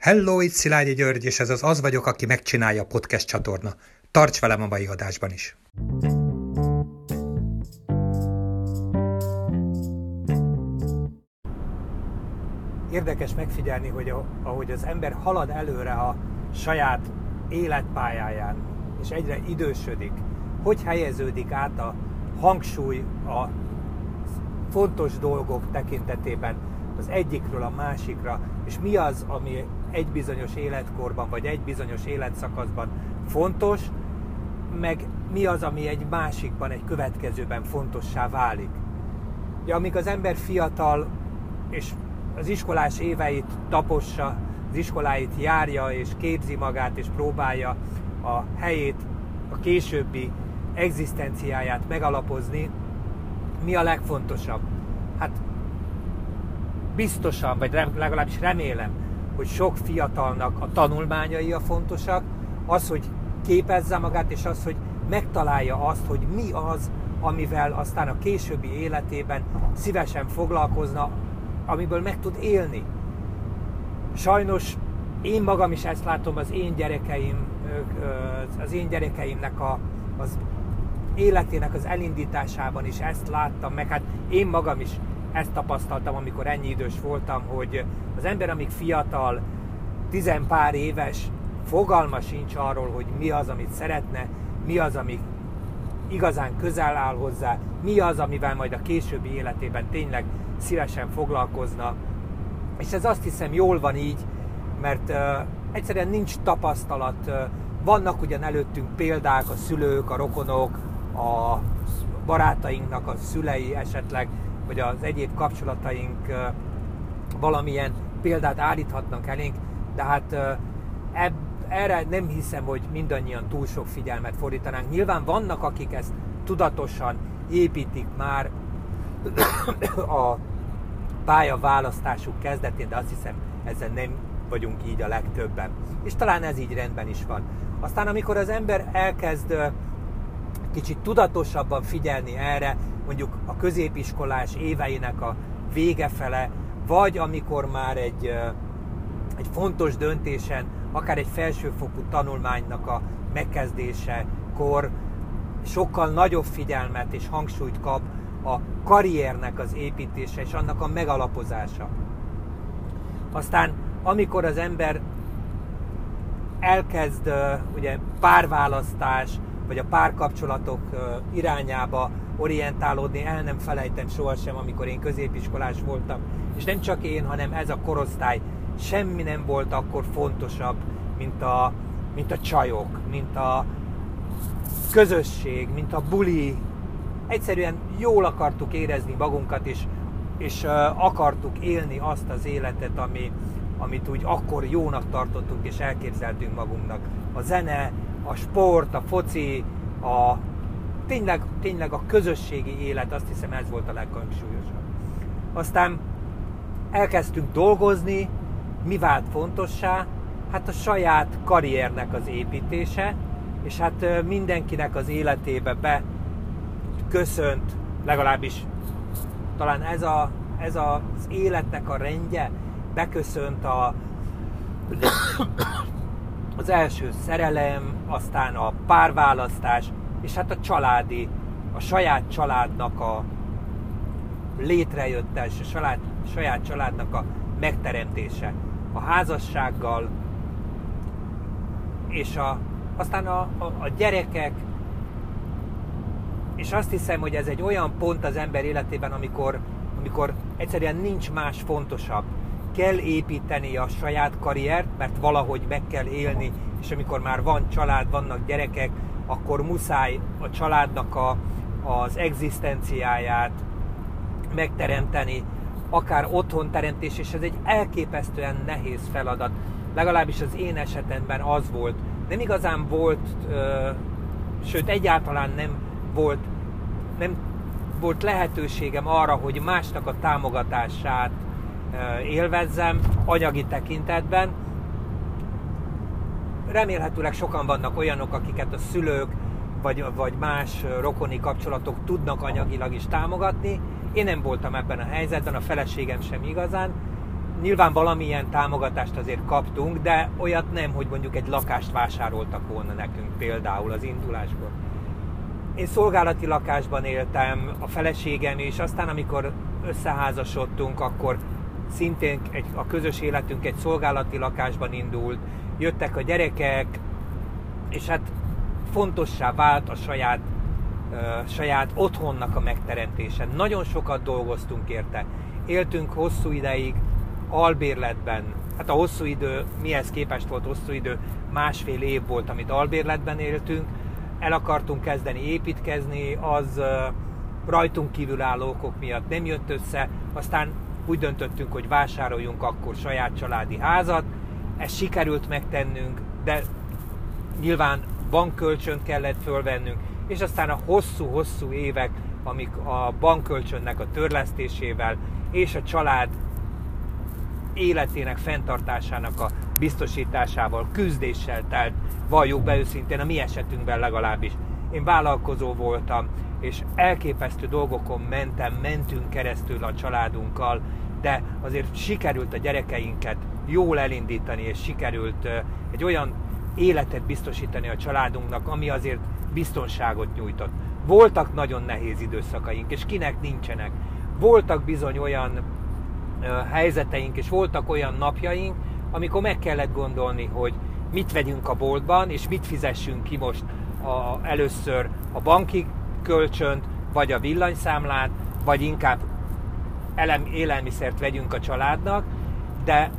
Hello, itt Szilágyi György, és ez az Az vagyok, aki megcsinálja a podcast csatorna. Tarts velem a mai adásban is! Érdekes megfigyelni, hogy ahogy az ember halad előre a saját életpályáján, és egyre idősödik, hogy helyeződik át a hangsúly a fontos dolgok tekintetében az egyikről a másikra, és mi az, ami egy bizonyos életkorban, vagy egy bizonyos életszakaszban fontos, meg mi az, ami egy másikban, egy következőben fontossá válik. Ja, amíg az ember fiatal, és az iskolás éveit tapossa, az iskoláit járja, és képzi magát, és próbálja a helyét, a későbbi egzisztenciáját megalapozni, mi a legfontosabb? Biztosan, vagy legalábbis remélem, hogy sok fiatalnak a tanulmányai a fontosak, az, hogy képezze magát, és az, hogy megtalálja azt, hogy mi az, amivel aztán a későbbi életében szívesen foglalkozna, amiből meg tud élni. Sajnos én magam is ezt látom az én gyerekeim, az én gyerekeimnek a, az életének az elindításában is ezt láttam, meg hát én magam is ezt tapasztaltam, amikor ennyi idős voltam, hogy az ember, amíg fiatal, tizenpár éves, fogalma sincs arról, hogy mi az, amit szeretne, mi az, ami igazán közel áll hozzá, mi az, amivel majd a későbbi életében tényleg szívesen foglalkozna. És ez azt hiszem jól van így, mert uh, egyszerűen nincs tapasztalat. Uh, vannak ugyan előttünk példák, a szülők, a rokonok, a barátainknak a szülei esetleg, vagy az egyéb kapcsolataink valamilyen példát állíthatnak elénk, de hát ebb, erre nem hiszem, hogy mindannyian túl sok figyelmet fordítanánk. Nyilván vannak, akik ezt tudatosan építik már a pályaválasztásuk kezdetén, de azt hiszem ezzel nem vagyunk így a legtöbben. És talán ez így rendben is van. Aztán amikor az ember elkezd kicsit tudatosabban figyelni erre, mondjuk a középiskolás éveinek a vége fele, vagy amikor már egy, egy fontos döntésen, akár egy felsőfokú tanulmánynak a megkezdésekor sokkal nagyobb figyelmet és hangsúlyt kap a karriernek az építése és annak a megalapozása. Aztán amikor az ember elkezd ugye párválasztás, vagy a párkapcsolatok irányába orientálódni, el nem felejtem sohasem, amikor én középiskolás voltam, és nem csak én, hanem ez a korosztály, semmi nem volt akkor fontosabb, mint a, mint a csajok, mint a közösség, mint a buli. Egyszerűen jól akartuk érezni magunkat, és, és akartuk élni azt az életet, ami, amit úgy akkor jónak tartottunk, és elképzeltünk magunknak. A zene, a sport, a foci, a tényleg, tényleg a közösségi élet, azt hiszem ez volt a leghangsúlyosabb. Aztán elkezdtünk dolgozni, mi vált fontossá? Hát a saját karriernek az építése, és hát mindenkinek az életébe be köszönt, legalábbis talán ez, a, ez a, az életnek a rendje, beköszönt a, az első szerelem, aztán a párválasztás, és hát a családi, a saját családnak a létrejötte, és a saját, saját családnak a megteremtése. A házassággal, és a, aztán a, a, a gyerekek, és azt hiszem, hogy ez egy olyan pont az ember életében, amikor, amikor egyszerűen nincs más fontosabb. Kell építeni a saját karriert, mert valahogy meg kell élni, és amikor már van család, vannak gyerekek, akkor muszáj a családnak a, az egzisztenciáját megteremteni, akár otthon teremtés, és ez egy elképesztően nehéz feladat. Legalábbis az én esetemben az volt. Nem igazán volt, ö, sőt egyáltalán nem volt, nem volt lehetőségem arra, hogy másnak a támogatását ö, élvezzem anyagi tekintetben, remélhetőleg sokan vannak olyanok, akiket a szülők vagy, vagy más rokoni kapcsolatok tudnak anyagilag is támogatni. Én nem voltam ebben a helyzetben, a feleségem sem igazán. nyilván valamilyen támogatást azért kaptunk, de olyat nem, hogy mondjuk egy lakást vásároltak volna nekünk például az indulásból. Én szolgálati lakásban éltem, a feleségem is, aztán amikor összeházasodtunk, akkor szintén egy, a közös életünk egy szolgálati lakásban indult, jöttek a gyerekek, és hát fontossá vált a saját, saját otthonnak a megteremtése. Nagyon sokat dolgoztunk érte. Éltünk hosszú ideig albérletben. Hát a hosszú idő, mihez képest volt hosszú idő, másfél év volt, amit albérletben éltünk. El akartunk kezdeni építkezni, az rajtunk kívülálló okok miatt nem jött össze, aztán úgy döntöttünk, hogy vásároljunk akkor saját családi házat, ezt sikerült megtennünk, de nyilván bankkölcsönt kellett fölvennünk, és aztán a hosszú-hosszú évek, amik a bankkölcsönnek a törlesztésével és a család életének fenntartásának a biztosításával, küzdéssel telt, valljuk be őszintén, a mi esetünkben legalábbis. Én vállalkozó voltam, és elképesztő dolgokon mentem, mentünk keresztül a családunkkal, de azért sikerült a gyerekeinket jól elindítani, és sikerült egy olyan életet biztosítani a családunknak, ami azért biztonságot nyújtott. Voltak nagyon nehéz időszakaink, és kinek nincsenek. Voltak bizony olyan helyzeteink, és voltak olyan napjaink, amikor meg kellett gondolni, hogy mit vegyünk a boltban, és mit fizessünk ki most a, először a banki kölcsönt, vagy a villanyszámlát, vagy inkább elem, élelmiszert vegyünk a családnak, de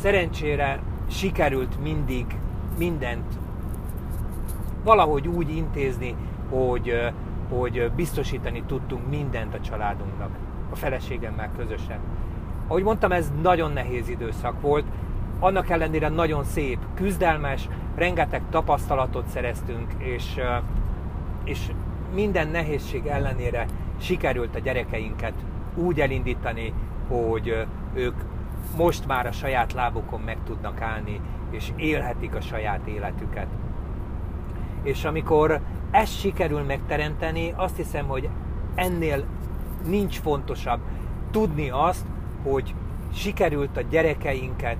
szerencsére sikerült mindig mindent valahogy úgy intézni, hogy, hogy biztosítani tudtunk mindent a családunknak, a feleségemmel közösen. Ahogy mondtam, ez nagyon nehéz időszak volt, annak ellenére nagyon szép, küzdelmes, rengeteg tapasztalatot szereztünk, és, és minden nehézség ellenére sikerült a gyerekeinket úgy elindítani, hogy ők most már a saját lábukon meg tudnak állni, és élhetik a saját életüket. És amikor ezt sikerül megteremteni, azt hiszem, hogy ennél nincs fontosabb tudni azt, hogy sikerült a gyerekeinket,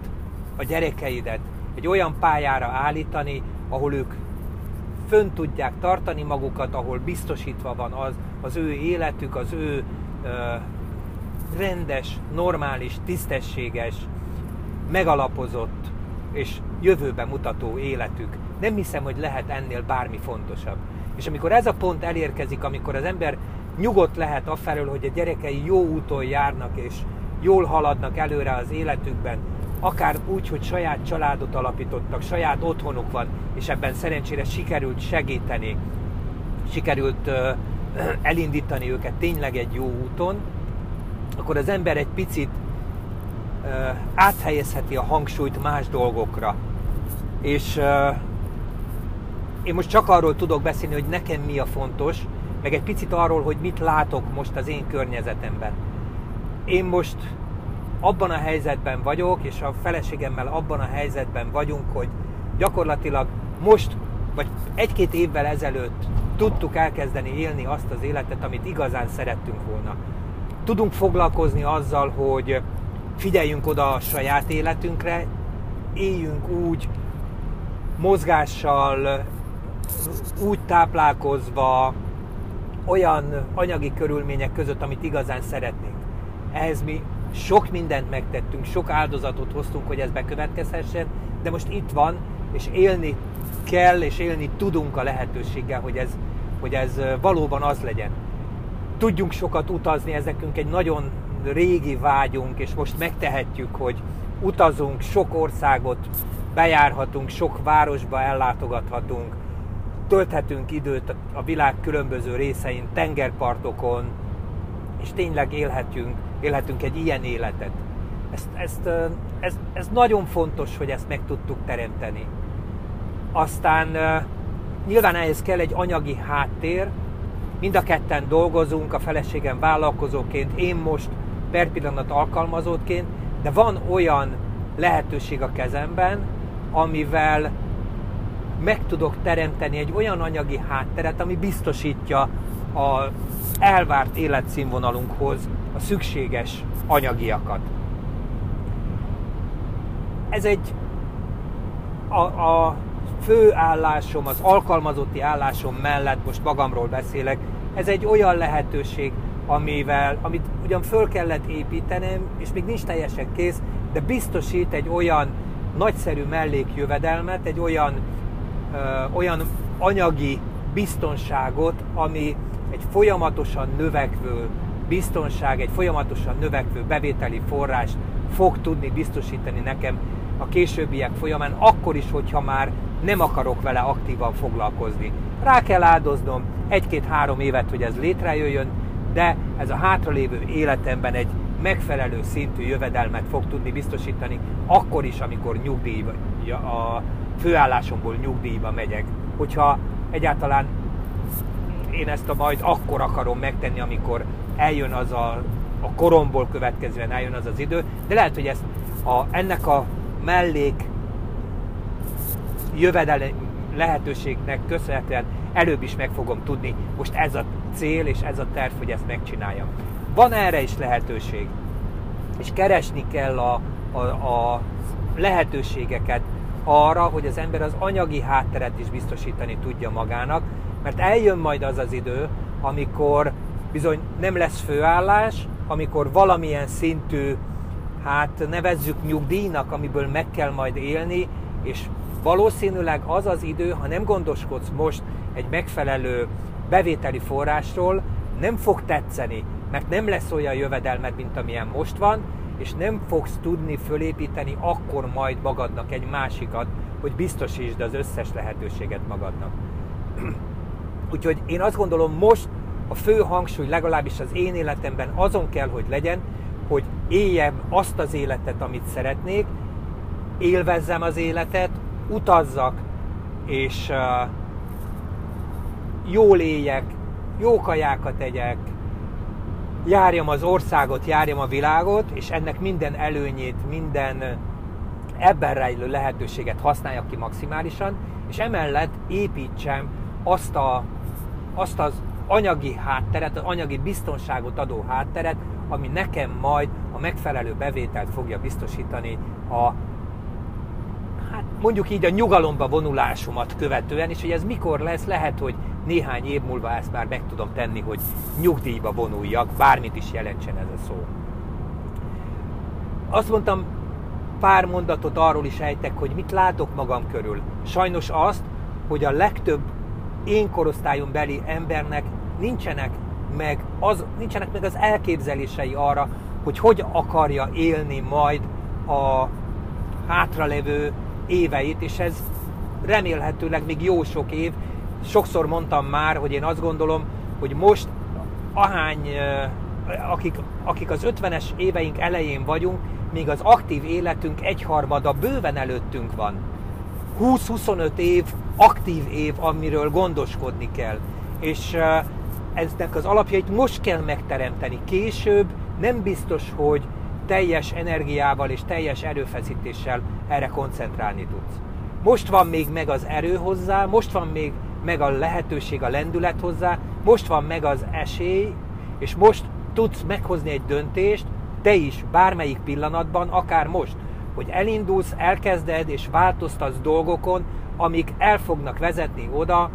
a gyerekeidet egy olyan pályára állítani, ahol ők fönn tudják tartani magukat, ahol biztosítva van az, az ő életük, az ő rendes, normális, tisztességes, megalapozott és jövőbe mutató életük. Nem hiszem, hogy lehet ennél bármi fontosabb. És amikor ez a pont elérkezik, amikor az ember nyugodt lehet afelől, hogy a gyerekei jó úton járnak, és jól haladnak előre az életükben, akár úgy, hogy saját családot alapítottak, saját otthonuk van, és ebben szerencsére sikerült segíteni, sikerült elindítani őket tényleg egy jó úton, akkor az ember egy picit áthelyezheti a hangsúlyt más dolgokra. És én most csak arról tudok beszélni, hogy nekem mi a fontos, meg egy picit arról, hogy mit látok most az én környezetemben. Én most abban a helyzetben vagyok, és a feleségemmel abban a helyzetben vagyunk, hogy gyakorlatilag most, vagy egy-két évvel ezelőtt tudtuk elkezdeni élni azt az életet, amit igazán szerettünk volna. Tudunk foglalkozni azzal, hogy figyeljünk oda a saját életünkre, éljünk úgy, mozgással, úgy táplálkozva, olyan anyagi körülmények között, amit igazán szeretnénk. Ehhez mi sok mindent megtettünk, sok áldozatot hoztunk, hogy ez bekövetkezhessen, de most itt van, és élni kell, és élni tudunk a lehetőséggel, hogy ez, hogy ez valóban az legyen. Tudjunk sokat utazni, ezekünk egy nagyon régi vágyunk, és most megtehetjük, hogy utazunk, sok országot bejárhatunk, sok városba ellátogathatunk, tölthetünk időt a világ különböző részein, tengerpartokon, és tényleg élhetünk, élhetünk egy ilyen életet. Ezt, ezt, ez, ez nagyon fontos, hogy ezt meg tudtuk teremteni. Aztán nyilván ehhez kell egy anyagi háttér, mind a ketten dolgozunk, a feleségem vállalkozóként, én most per pillanat alkalmazottként, de van olyan lehetőség a kezemben, amivel meg tudok teremteni egy olyan anyagi hátteret, ami biztosítja a elvárt életszínvonalunkhoz a szükséges anyagiakat. ez egy a, a főállásom, az alkalmazotti állásom mellett, most magamról beszélek, ez egy olyan lehetőség, amivel, amit ugyan föl kellett építenem, és még nincs teljesen kész, de biztosít egy olyan nagyszerű mellékjövedelmet, egy olyan, ö, olyan anyagi biztonságot, ami egy folyamatosan növekvő biztonság, egy folyamatosan növekvő bevételi forrást fog tudni biztosítani nekem a későbbiek folyamán, akkor is, hogyha már nem akarok vele aktívan foglalkozni. Rá kell áldoznom egy-két-három évet, hogy ez létrejöjjön, de ez a hátralévő életemben egy megfelelő szintű jövedelmet fog tudni biztosítani, akkor is, amikor nyugdíjba, a főállásomból nyugdíjba megyek. Hogyha egyáltalán én ezt a majd akkor akarom megtenni, amikor eljön az a, a koromból következően eljön az az idő, de lehet, hogy ezt a, ennek a mellék jövedelem lehetőségnek köszönhetően előbb is meg fogom tudni. Most ez a cél és ez a terv, hogy ezt megcsináljam. Van erre is lehetőség, és keresni kell a, a, a lehetőségeket arra, hogy az ember az anyagi hátteret is biztosítani tudja magának, mert eljön majd az az idő, amikor bizony nem lesz főállás, amikor valamilyen szintű, hát nevezzük nyugdíjnak, amiből meg kell majd élni, és valószínűleg az az idő, ha nem gondoskodsz most egy megfelelő bevételi forrásról, nem fog tetszeni, mert nem lesz olyan jövedelmed, mint amilyen most van, és nem fogsz tudni fölépíteni akkor majd magadnak egy másikat, hogy biztosítsd az összes lehetőséget magadnak. Úgyhogy én azt gondolom, most a fő hangsúly legalábbis az én életemben azon kell, hogy legyen, hogy éljem azt az életet, amit szeretnék, élvezzem az életet, utazzak, és uh, jól éljek, jó kajákat tegyek, járjam az országot, járjam a világot, és ennek minden előnyét, minden ebben rejlő lehetőséget használjak ki maximálisan, és emellett építsem azt, a, azt az anyagi hátteret, az anyagi biztonságot adó hátteret, ami nekem majd a megfelelő bevételt fogja biztosítani a hát mondjuk így a nyugalomba vonulásomat követően, és hogy ez mikor lesz, lehet, hogy néhány év múlva ezt már meg tudom tenni, hogy nyugdíjba vonuljak, bármit is jelentsen ez a szó. Azt mondtam, pár mondatot arról is ejtek, hogy mit látok magam körül. Sajnos azt, hogy a legtöbb én korosztályon beli embernek nincsenek meg, az, nincsenek meg az elképzelései arra, hogy hogy akarja élni majd a hátralevő éveit, és ez remélhetőleg még jó sok év. Sokszor mondtam már, hogy én azt gondolom, hogy most ahány, akik, akik az 50-es éveink elején vagyunk, még az aktív életünk egyharmada bőven előttünk van. 20-25 év aktív év, amiről gondoskodni kell. És eznek az alapjait most kell megteremteni. Később nem biztos, hogy teljes energiával és teljes erőfeszítéssel erre koncentrálni tudsz. Most van még meg az erő hozzá, most van még meg a lehetőség, a lendület hozzá, most van meg az esély, és most tudsz meghozni egy döntést, te is bármelyik pillanatban, akár most, hogy elindulsz, elkezded és változtatsz dolgokon, amik el fognak vezetni oda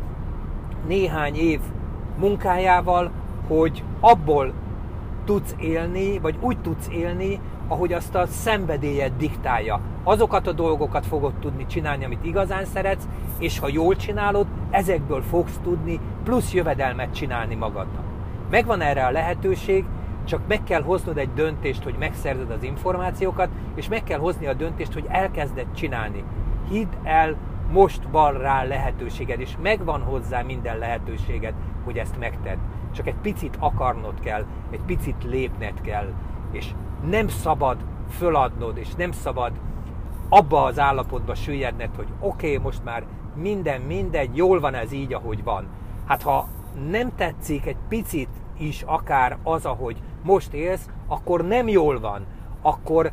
néhány év munkájával, hogy abból tudsz élni, vagy úgy tudsz élni, ahogy azt a szenvedélyed diktálja. Azokat a dolgokat fogod tudni csinálni, amit igazán szeretsz, és ha jól csinálod, ezekből fogsz tudni plusz jövedelmet csinálni magadnak. Megvan erre a lehetőség, csak meg kell hoznod egy döntést, hogy megszerzed az információkat, és meg kell hozni a döntést, hogy elkezded csinálni. Hidd el, most van rá lehetőséged, és megvan hozzá minden lehetőséged, hogy ezt megtedd. Csak egy picit akarnod kell, egy picit lépned kell, és nem szabad föladnod, és nem szabad abba az állapotba süllyedned, hogy oké, okay, most már minden mindegy, jól van ez így, ahogy van. Hát ha nem tetszik egy picit is akár az, ahogy most élsz, akkor nem jól van. Akkor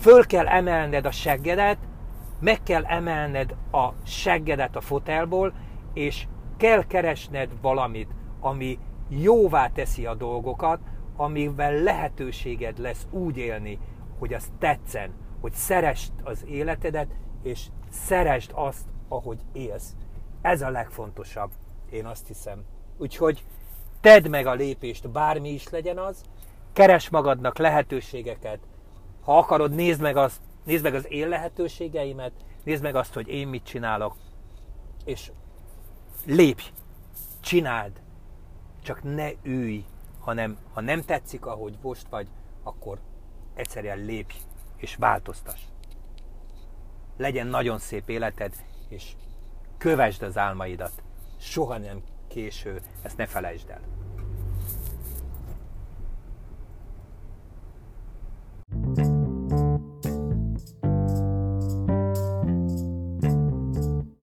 föl kell emelned a seggedet, meg kell emelned a seggedet a fotelból, és kell keresned valamit, ami jóvá teszi a dolgokat, amivel lehetőséged lesz úgy élni, hogy az tetszen, hogy szeresd az életedet, és szeresd azt, ahogy élsz. Ez a legfontosabb, én azt hiszem. Úgyhogy tedd meg a lépést, bármi is legyen az, keres magadnak lehetőségeket, ha akarod, nézd meg, azt, nézd meg az én lehetőségeimet, nézd meg azt, hogy én mit csinálok, és lépj, csináld, csak ne ülj, hanem ha nem tetszik, ahogy most vagy, akkor egyszerűen lépj és változtass. Legyen nagyon szép életed, és kövesd az álmaidat. Soha nem késő, ezt ne felejtsd el.